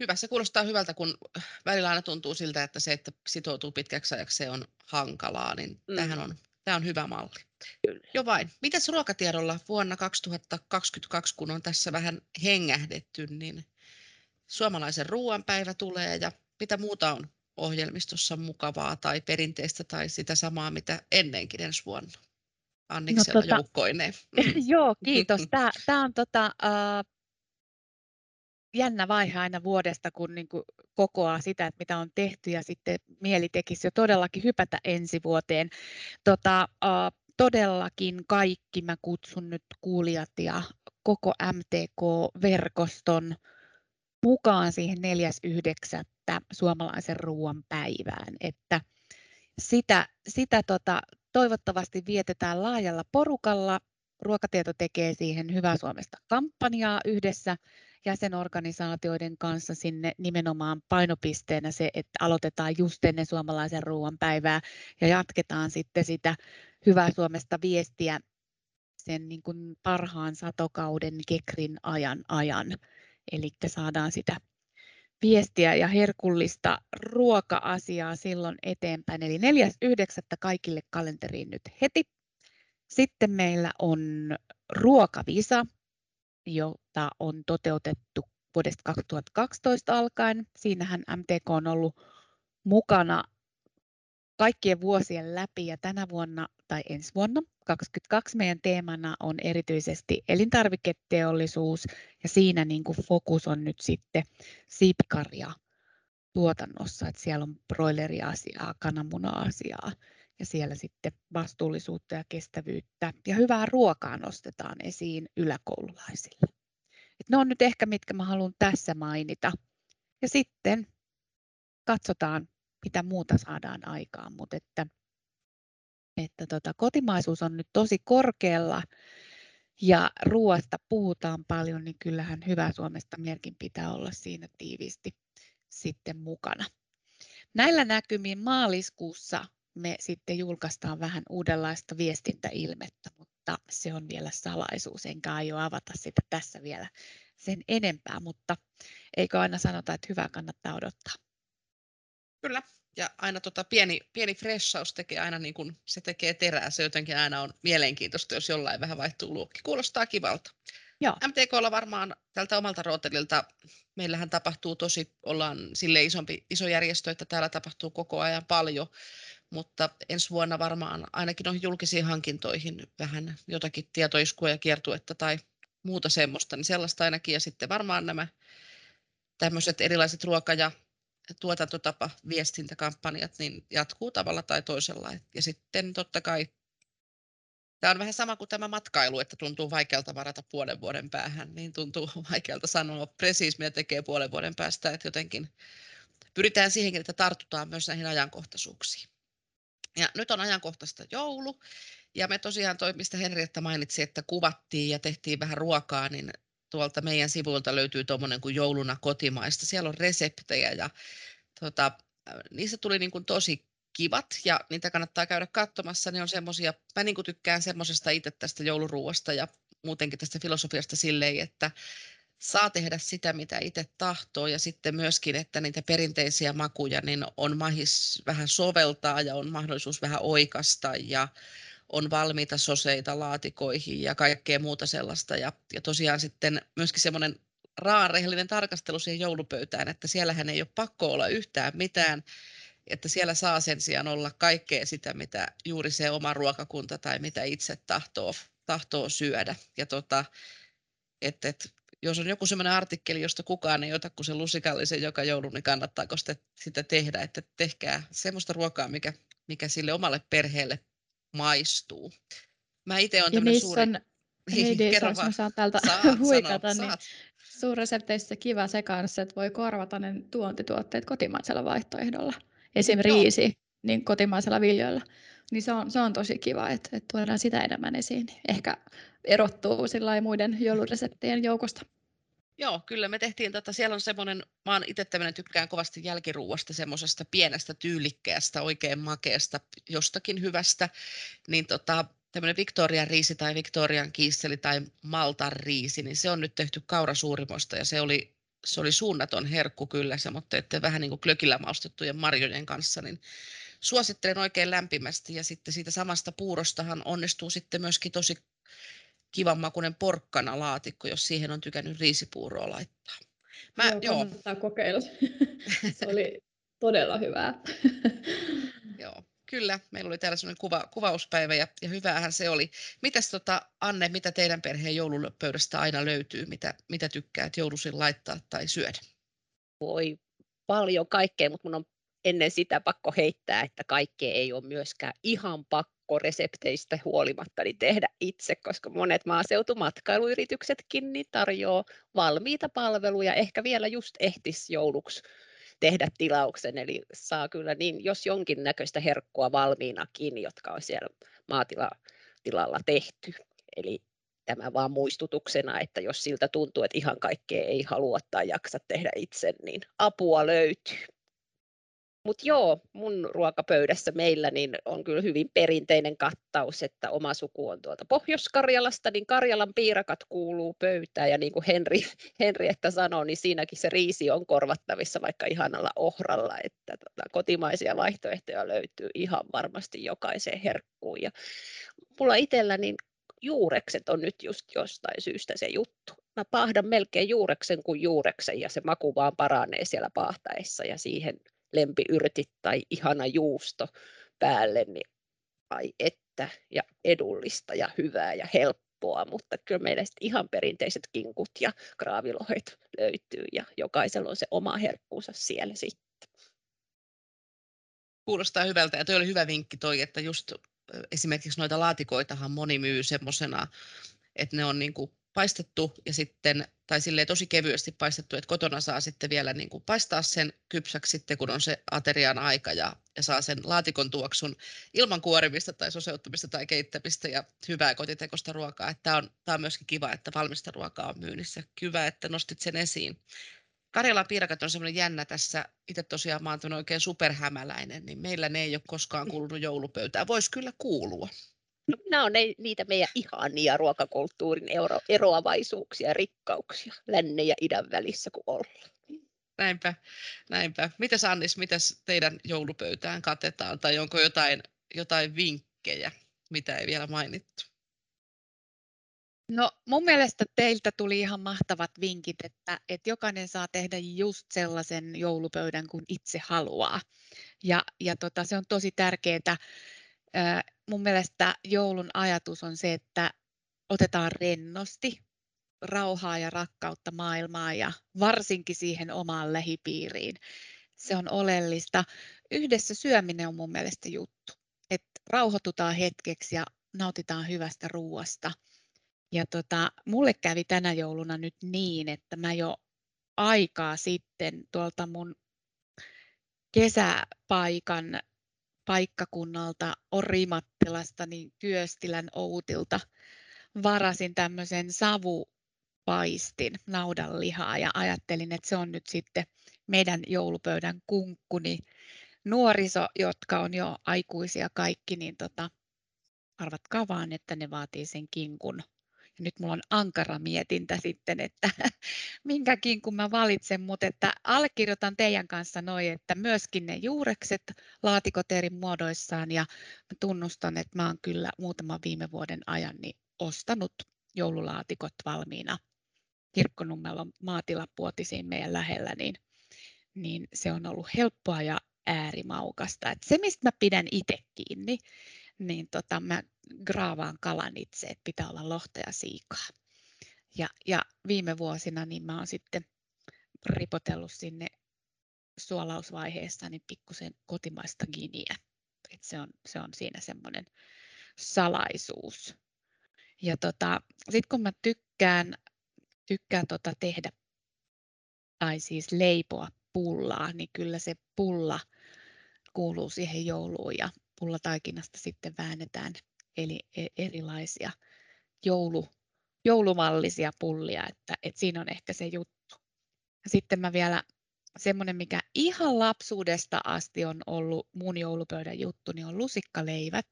Speaker 1: Hyvä, se kuulostaa hyvältä, kun välillä aina tuntuu siltä, että se, että sitoutuu pitkäksi ajaksi, se on hankalaa, niin mm. tämähän on, tämä on hyvä malli. Kyllä. Jo vain. Mitäs ruokatiedolla vuonna 2022, kun on tässä vähän hengähdetty, niin suomalaisen ruoanpäivä tulee ja mitä muuta on ohjelmistossa mukavaa tai perinteistä tai sitä samaa, mitä ennenkin ensi vuonna? Anniksella no, tota, joukkoineen.
Speaker 3: joo, kiitos. Tämä, tämä on tota, äh, jännä vaihe aina vuodesta, kun niin kuin kokoaa sitä, että mitä on tehty ja sitten mieli tekisi jo todellakin hypätä ensi vuoteen. Tota, äh, todellakin kaikki mä kutsun nyt kuulijat ja koko MTK-verkoston mukaan siihen 4.9. suomalaisen ruoan päivään, että sitä, sitä tota, toivottavasti vietetään laajalla porukalla. Ruokatieto tekee siihen Hyvää Suomesta kampanjaa yhdessä jäsenorganisaatioiden kanssa sinne nimenomaan painopisteenä se, että aloitetaan just ennen suomalaisen ruoan päivää ja jatketaan sitten sitä Hyvää Suomesta viestiä sen niin kuin parhaan satokauden kekrin ajan ajan. Eli saadaan sitä viestiä ja herkullista ruoka-asiaa silloin eteenpäin. Eli 4.9. kaikille kalenteriin nyt heti. Sitten meillä on ruokavisa, jota on toteutettu vuodesta 2012 alkaen. Siinähän MTK on ollut mukana kaikkien vuosien läpi ja tänä vuonna tai ensi vuonna 2022 meidän teemana on erityisesti elintarviketeollisuus ja siinä niin kuin fokus on nyt sitten siipkarja tuotannossa, että siellä on broileriasiaa, kananmuna-asiaa ja siellä sitten vastuullisuutta ja kestävyyttä ja hyvää ruokaa nostetaan esiin yläkoululaisille. Et ne on nyt ehkä mitkä mä haluan tässä mainita. Ja sitten katsotaan, mitä muuta saadaan aikaan, mutta että että tota, kotimaisuus on nyt tosi korkealla ja ruoasta puhutaan paljon, niin kyllähän hyvä Suomesta merkin pitää olla siinä tiiviisti sitten mukana. näillä näkymin maaliskuussa me sitten julkaistaan vähän uudenlaista viestintäilmettä, mutta se on vielä salaisuus, enkä aio avata sitä tässä vielä sen enempää, mutta eikö aina sanota, että hyvää kannattaa odottaa?
Speaker 1: Kyllä, ja aina tota pieni, pieni freshaus tekee aina niin kuin se tekee terää. Se jotenkin aina on mielenkiintoista, jos jollain vähän vaihtuu luokki. Kuulostaa kivalta. Joo. MTKlla varmaan tältä omalta rootelilta, meillähän tapahtuu tosi, ollaan sille isompi, iso järjestö, että täällä tapahtuu koko ajan paljon, mutta ensi vuonna varmaan ainakin on julkisiin hankintoihin vähän jotakin tietoiskua ja kiertuetta tai muuta semmoista, niin sellaista ainakin. Ja sitten varmaan nämä tämmöiset erilaiset ruoka- ja tuotantotapa viestintäkampanjat niin jatkuu tavalla tai toisella. Ja sitten totta kai Tämä on vähän sama kuin tämä matkailu, että tuntuu vaikealta varata puolen vuoden päähän, niin tuntuu vaikealta sanoa presis, mitä tekee puolen vuoden päästä, että jotenkin pyritään siihenkin, että tartutaan myös näihin ajankohtaisuuksiin. Ja nyt on ajankohtaista joulu, ja me tosiaan toi, mistä Henrietta mainitsi, että kuvattiin ja tehtiin vähän ruokaa, niin tuolta meidän sivuilta löytyy tuommoinen kuin jouluna kotimaista. Siellä on reseptejä ja tota, niistä tuli niin kuin tosi kivat ja niitä kannattaa käydä katsomassa. Ne on semmoisia, mä niin kuin tykkään semmoisesta itse tästä jouluruuasta ja muutenkin tästä filosofiasta silleen, että saa tehdä sitä, mitä itse tahtoo ja sitten myöskin, että niitä perinteisiä makuja niin on mahis vähän soveltaa ja on mahdollisuus vähän oikasta ja on valmiita soseita laatikoihin ja kaikkea muuta sellaista. Ja, ja tosiaan sitten myöskin semmoinen raarehellinen tarkastelu siihen joulupöytään, että siellähän ei ole pakko olla yhtään mitään, että siellä saa sen sijaan olla kaikkea sitä, mitä juuri se oma ruokakunta tai mitä itse tahtoo, tahtoo syödä. Ja tota, et, et, jos on joku sellainen artikkeli, josta kukaan ei ota kuin se lusikallisen joka joulu, niin kannattaako sitä, sitä tehdä, että tehkää semmoista ruokaa, mikä, mikä sille omalle perheelle maistuu. Mä itse olen tämmöinen suuri... On,
Speaker 2: jos mä saan täältä saat, huikata, sano, niin suurresepteissä kiva se kanssa, että voi korvata ne tuontituotteet kotimaisella vaihtoehdolla. Esim. riisi niin kotimaisella viljoilla. Niin se on, se on tosi kiva, että, että tuodaan sitä enemmän esiin. Ehkä erottuu muiden joulureseptien joukosta.
Speaker 1: Joo, kyllä me tehtiin, tota, siellä on semmoinen, mä oon itse tämmöinen tykkään kovasti jälkiruuasta, semmoisesta pienestä tyylikkäästä, oikein makeasta, jostakin hyvästä, niin tota, tämmöinen Victorian riisi tai Victorian kiisseli tai Maltan riisi, niin se on nyt tehty kaurasuurimosta ja se oli, se oli suunnaton herkku kyllä, se, mutta että vähän niin kuin klökillä maustettujen marjojen kanssa, niin suosittelen oikein lämpimästi. Ja sitten siitä samasta puurostahan onnistuu sitten myöskin tosi kivan makuinen porkkana laatikko, jos siihen on tykännyt riisipuuroa laittaa.
Speaker 2: Mä, joo, kannattaa joo. kokeilla. Se oli todella hyvää.
Speaker 1: joo, kyllä. Meillä oli täällä sellainen kuva, kuvauspäivä ja, ja hyväähän se oli. Mitäs tota, Anne, mitä teidän perheen joulupöydästä aina löytyy? Mitä, mitä tykkäät joulusin laittaa tai syödä?
Speaker 4: Voi paljon kaikkea, mutta mun on ennen sitä pakko heittää, että kaikkea ei ole myöskään ihan pakko resepteistä huolimatta niin tehdä itse, koska monet maaseutumatkailuyrityksetkin niin tarjoaa valmiita palveluja, ehkä vielä just ehtis jouluksi tehdä tilauksen, eli saa kyllä niin, jos jonkin näköistä herkkua valmiinakin, jotka on siellä maatilalla tehty. Eli tämä vaan muistutuksena, että jos siltä tuntuu, että ihan kaikkea ei halua tai jaksa tehdä itse, niin apua löytyy. Mutta joo, mun ruokapöydässä meillä niin on kyllä hyvin perinteinen kattaus, että oma suku on tuolta Pohjois-Karjalasta, niin Karjalan piirakat kuuluu pöytään ja niin kuin Henri, Henrietta sanoi, niin siinäkin se riisi on korvattavissa vaikka ihanalla ohralla, että tota, kotimaisia vaihtoehtoja löytyy ihan varmasti jokaiseen herkkuun. Ja mulla itsellä niin juurekset on nyt just jostain syystä se juttu. Mä pahdan melkein juureksen kuin juureksen ja se maku vaan paranee siellä pahtaessa ja siihen lempiyrtit tai ihana juusto päälle, niin ai että, ja edullista ja hyvää ja helppoa, mutta kyllä meillä ihan perinteiset kinkut ja kraavilohet löytyy ja jokaisella on se oma herkkuunsa siellä sitten.
Speaker 1: Kuulostaa hyvältä ja toi oli hyvä vinkki toi, että just esimerkiksi noita laatikoitahan moni myy semmoisena, että ne on niin kuin paistettu ja sitten, tai silleen tosi kevyesti paistettu, että kotona saa sitten vielä niin kuin paistaa sen kypsäksi sitten, kun on se aterian aika ja, ja saa sen laatikon tuoksun ilman kuorimista tai soseuttamista tai keittämistä ja hyvää kotitekosta ruokaa. Tämä on, tämä on myöskin kiva, että valmista ruokaa on myynnissä. Hyvä, että nostit sen esiin. Karjalan piirakat on semmoinen jännä tässä, itse tosiaan mä oon oikein superhämäläinen, niin meillä ne ei ole koskaan kuulunut joulupöytään. Voisi kyllä kuulua.
Speaker 4: No, nämä on ne, niitä meidän ihania ruokakulttuurin ero, eroavaisuuksia ja rikkauksia lännen ja idän välissä, kun ollaan.
Speaker 1: Näinpä, näinpä. Mitäs Annis, mitäs teidän joulupöytään katetaan tai onko jotain, jotain vinkkejä, mitä ei vielä mainittu?
Speaker 3: No mun mielestä teiltä tuli ihan mahtavat vinkit, että, että jokainen saa tehdä just sellaisen joulupöydän kuin itse haluaa. Ja, ja tota, se on tosi tärkeää. Mun mielestä joulun ajatus on se, että otetaan rennosti, rauhaa ja rakkautta maailmaan ja varsinkin siihen omaan lähipiiriin. Se on oleellista. Yhdessä syöminen on mun mielestä juttu. Että rauhoitutaan hetkeksi ja nautitaan hyvästä ruuasta – ja tota, mulle kävi tänä jouluna nyt niin, että mä jo aikaa sitten tuolta mun kesäpaikan paikkakunnalta Orimattilasta, niin Kyöstilän Outilta varasin tämmöisen savupaistin naudanlihaa ja ajattelin, että se on nyt sitten meidän joulupöydän kunkkuni. Nuoriso, jotka on jo aikuisia kaikki, niin tota, arvatkaa vaan, että ne vaatii sen kinkun ja nyt mulla on ankara mietintä sitten, että minkäkin kun mä valitsen, mutta että allekirjoitan teidän kanssa noin, että myöskin ne juurekset laatikot eri muodoissaan ja mä tunnustan, että mä oon kyllä muutaman viime vuoden ajan niin ostanut joululaatikot valmiina Kirkkonummella maatilapuotisiin meidän lähellä, niin, niin se on ollut helppoa ja äärimaukasta. Et se, mistä mä pidän itse kiinni, niin tota, mä graavaan kalan itse, että pitää olla lohta ja siikaa. Ja, ja viime vuosina niin mä oon sitten ripotellut sinne suolausvaiheessa niin pikkusen kotimaista giniä. Et se, on, se on siinä semmoinen salaisuus. Ja tota, sitten kun mä tykkään, tykkään tota tehdä tai siis leipoa pullaa, niin kyllä se pulla kuuluu siihen jouluun ja pullataikinasta sitten väännetään eli e, erilaisia joulu, joulumallisia pullia, että, että siinä on ehkä se juttu. Sitten mä vielä semmoinen, mikä ihan lapsuudesta asti on ollut mun joulupöydän juttu, niin on lusikkaleivät.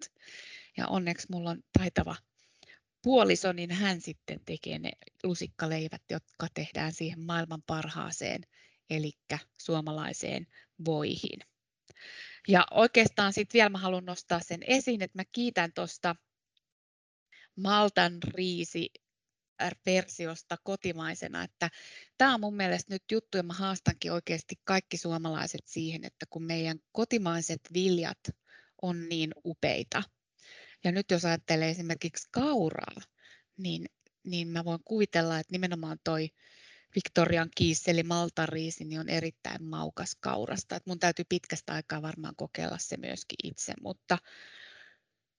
Speaker 3: Ja onneksi mulla on taitava puoliso, niin hän sitten tekee ne lusikkaleivät, jotka tehdään siihen maailman parhaaseen, eli suomalaiseen voihin. Ja oikeastaan sitten vielä mä haluan nostaa sen esiin, että mä kiitän tuosta Maltan riisi versiosta kotimaisena, että tämä on mun mielestä nyt juttu ja mä haastankin oikeasti kaikki suomalaiset siihen, että kun meidän kotimaiset viljat on niin upeita. Ja nyt jos ajattelee esimerkiksi kauraa, niin, niin mä voin kuvitella, että nimenomaan toi Victorian kiisseli maltariisi niin on erittäin maukas kaurasta. Et mun täytyy pitkästä aikaa varmaan kokeilla se myöskin itse, mutta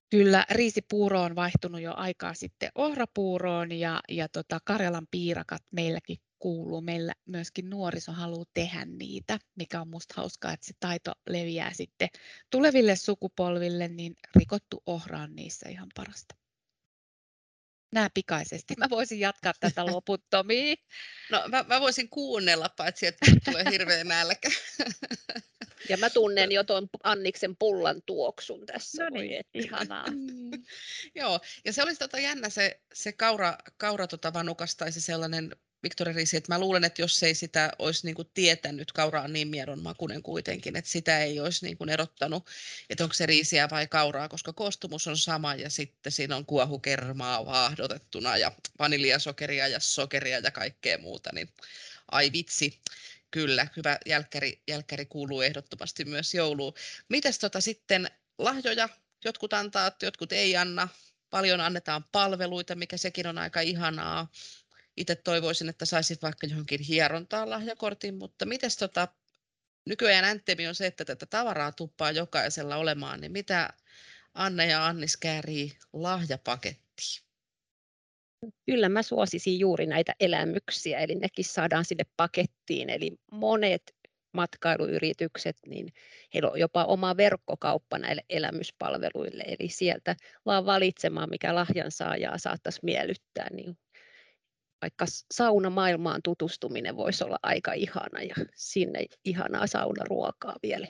Speaker 3: kyllä riisipuuro on vaihtunut jo aikaa sitten ohrapuuroon ja, ja tota Karjalan piirakat meilläkin kuuluu. Meillä myöskin nuoriso haluaa tehdä niitä, mikä on musta hauskaa, että se taito leviää sitten tuleville sukupolville, niin rikottu ohra on niissä ihan parasta nää pikaisesti. Mä voisin jatkaa tätä loputtomiin.
Speaker 1: No mä, mä voisin kuunnella, paitsi että tulee hirveä nälkä.
Speaker 4: Ja mä tunnen jo tuon Anniksen pullan tuoksun tässä.
Speaker 3: No niin, ihanaa.
Speaker 1: Mm. Joo, ja se olisi tota jännä se, se kaura, kaura tota vanukas tai se sellainen Victoria Riisi, että mä luulen, että jos ei sitä olisi niin kuin tietänyt, kaura on niin miedon makunen kuitenkin, että sitä ei olisi niin kuin erottanut, että onko se riisiä vai kauraa, koska koostumus on sama ja sitten siinä on kuohukermaa vaahdotettuna ja vaniljasokeria ja sokeria ja kaikkea muuta, niin ai vitsi, kyllä, hyvä jälkkäri, jälkkäri kuuluu ehdottomasti myös jouluun. Mites tota sitten lahjoja, jotkut antaa, jotkut ei anna, paljon annetaan palveluita, mikä sekin on aika ihanaa itse toivoisin, että saisit vaikka johonkin hierontaan lahjakortin, mutta miten tota, nykyään Anttemi on se, että tätä tavaraa tuppaa jokaisella olemaan, niin mitä Anne ja Annis käärii lahjapakettiin?
Speaker 4: Kyllä mä suosisin juuri näitä elämyksiä, eli nekin saadaan sinne pakettiin. Eli monet matkailuyritykset, niin heillä on jopa oma verkkokauppa näille elämyspalveluille, eli sieltä vaan valitsemaan, mikä lahjan saajaa saattaisi miellyttää, niin vaikka saunamaailmaan tutustuminen voisi olla aika ihana ja sinne ihanaa saunaruokaa vielä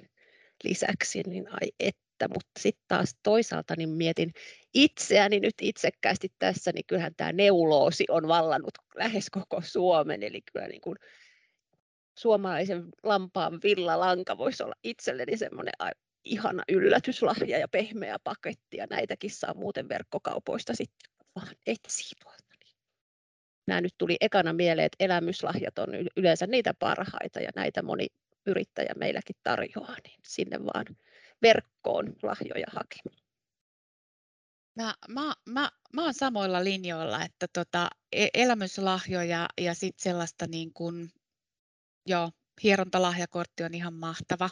Speaker 4: lisäksi, niin ai että, mutta sitten taas toisaalta niin mietin itseäni nyt itsekkäästi tässä, niin kyllähän tämä neuloosi on vallannut lähes koko Suomen, eli kyllä niin kuin suomalaisen lampaan villalanka voisi olla itselleni semmoinen ihana yllätyslahja ja pehmeä paketti, ja näitäkin saa muuten verkkokaupoista sitten vaan etsii tuolta. Nämä nyt tuli ekana mieleen, että elämyslahjat on yleensä niitä parhaita, ja näitä moni yrittäjä meilläkin tarjoaa, niin sinne vaan verkkoon lahjoja hakemaan.
Speaker 3: Mä, mä, mä, mä oon samoilla linjoilla, että tota, e, elämyslahjoja ja sitten sellaista niin kuin, joo, hierontalahjakortti on ihan mahtava.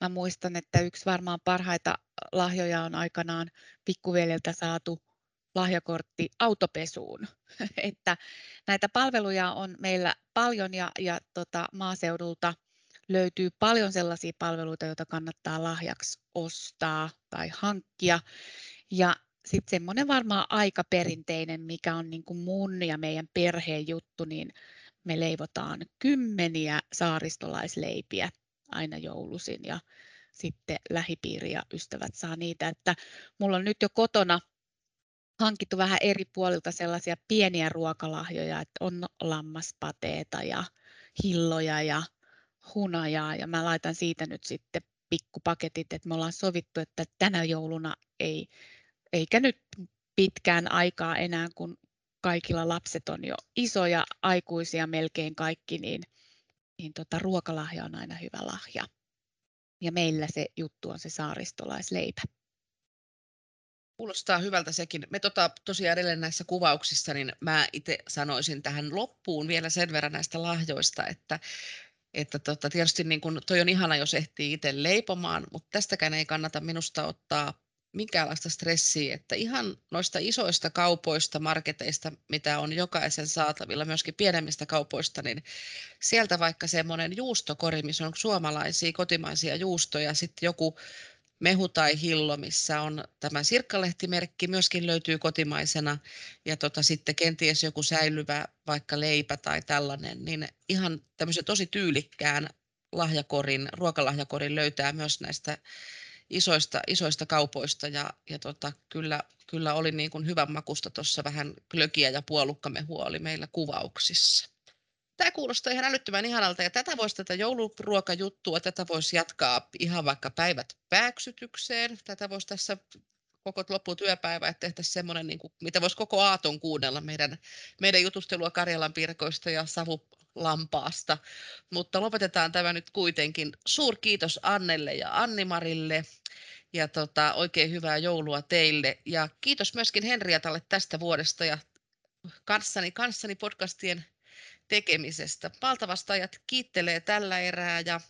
Speaker 3: Mä muistan, että yksi varmaan parhaita lahjoja on aikanaan pikkuveljeltä saatu lahjakortti autopesuun. että näitä palveluja on meillä paljon ja, ja tota, maaseudulta löytyy paljon sellaisia palveluita, joita kannattaa lahjaksi ostaa tai hankkia. Ja sitten semmoinen varmaan aika perinteinen, mikä on niin kuin mun ja meidän perheen juttu, niin me leivotaan kymmeniä saaristolaisleipiä aina joulusin ja sitten lähipiiri ja ystävät saa niitä. Että mulla on nyt jo kotona hankittu vähän eri puolilta sellaisia pieniä ruokalahjoja, että on lammaspateeta ja hilloja ja hunajaa ja mä laitan siitä nyt sitten pikkupaketit, että me ollaan sovittu, että tänä jouluna ei, eikä nyt pitkään aikaa enää, kun kaikilla lapset on jo isoja, aikuisia melkein kaikki, niin, niin tota, ruokalahja on aina hyvä lahja. Ja meillä se juttu on se saaristolaisleipä.
Speaker 1: Kuulostaa hyvältä sekin. Me tota, tosiaan edelleen näissä kuvauksissa, niin mä itse sanoisin tähän loppuun vielä sen verran näistä lahjoista, että että tota, tietysti niin kun, toi on ihana, jos ehtii itse leipomaan, mutta tästäkään ei kannata minusta ottaa minkäänlaista stressiä, että ihan noista isoista kaupoista, marketeista, mitä on jokaisen saatavilla, myöskin pienemmistä kaupoista, niin sieltä vaikka semmoinen juustokori, missä on suomalaisia kotimaisia juustoja, sitten joku mehu tai hillo, missä on tämä sirkkalehtimerkki, myöskin löytyy kotimaisena, ja tota, sitten kenties joku säilyvä vaikka leipä tai tällainen, niin ihan tämmöisen tosi tyylikkään lahjakorin, ruokalahjakorin löytää myös näistä isoista, isoista kaupoista, ja, ja tota, kyllä, kyllä oli niin kuin hyvän makusta tuossa vähän klökiä ja puolukkamehua oli meillä kuvauksissa tämä kuulostaa ihan älyttömän ihanalta ja tätä voisi tätä jouluruokajuttua, tätä voisi jatkaa ihan vaikka päivät pääksytykseen. Tätä voisi tässä koko lopputyöpäivä, että tehtäisiin semmoinen, niin kuin, mitä voisi koko aaton kuunnella meidän, meidän jutustelua Karjalan pirkoista ja savulampaasta. Mutta lopetetaan tämä nyt kuitenkin. Suur kiitos Annelle ja Annimarille ja tota, oikein hyvää joulua teille. Ja kiitos myöskin Henriatalle tästä vuodesta ja kanssani, kanssani podcastien tekemisestä. Valtavastajat kiittelee tällä erää ja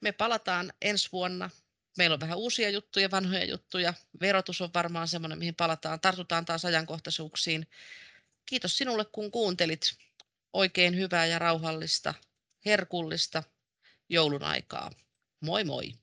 Speaker 1: me palataan ensi vuonna. Meillä on vähän uusia juttuja, vanhoja juttuja. Verotus on varmaan semmoinen, mihin palataan. Tartutaan taas ajankohtaisuuksiin. Kiitos sinulle, kun kuuntelit. Oikein hyvää ja rauhallista, herkullista joulun aikaa. Moi moi!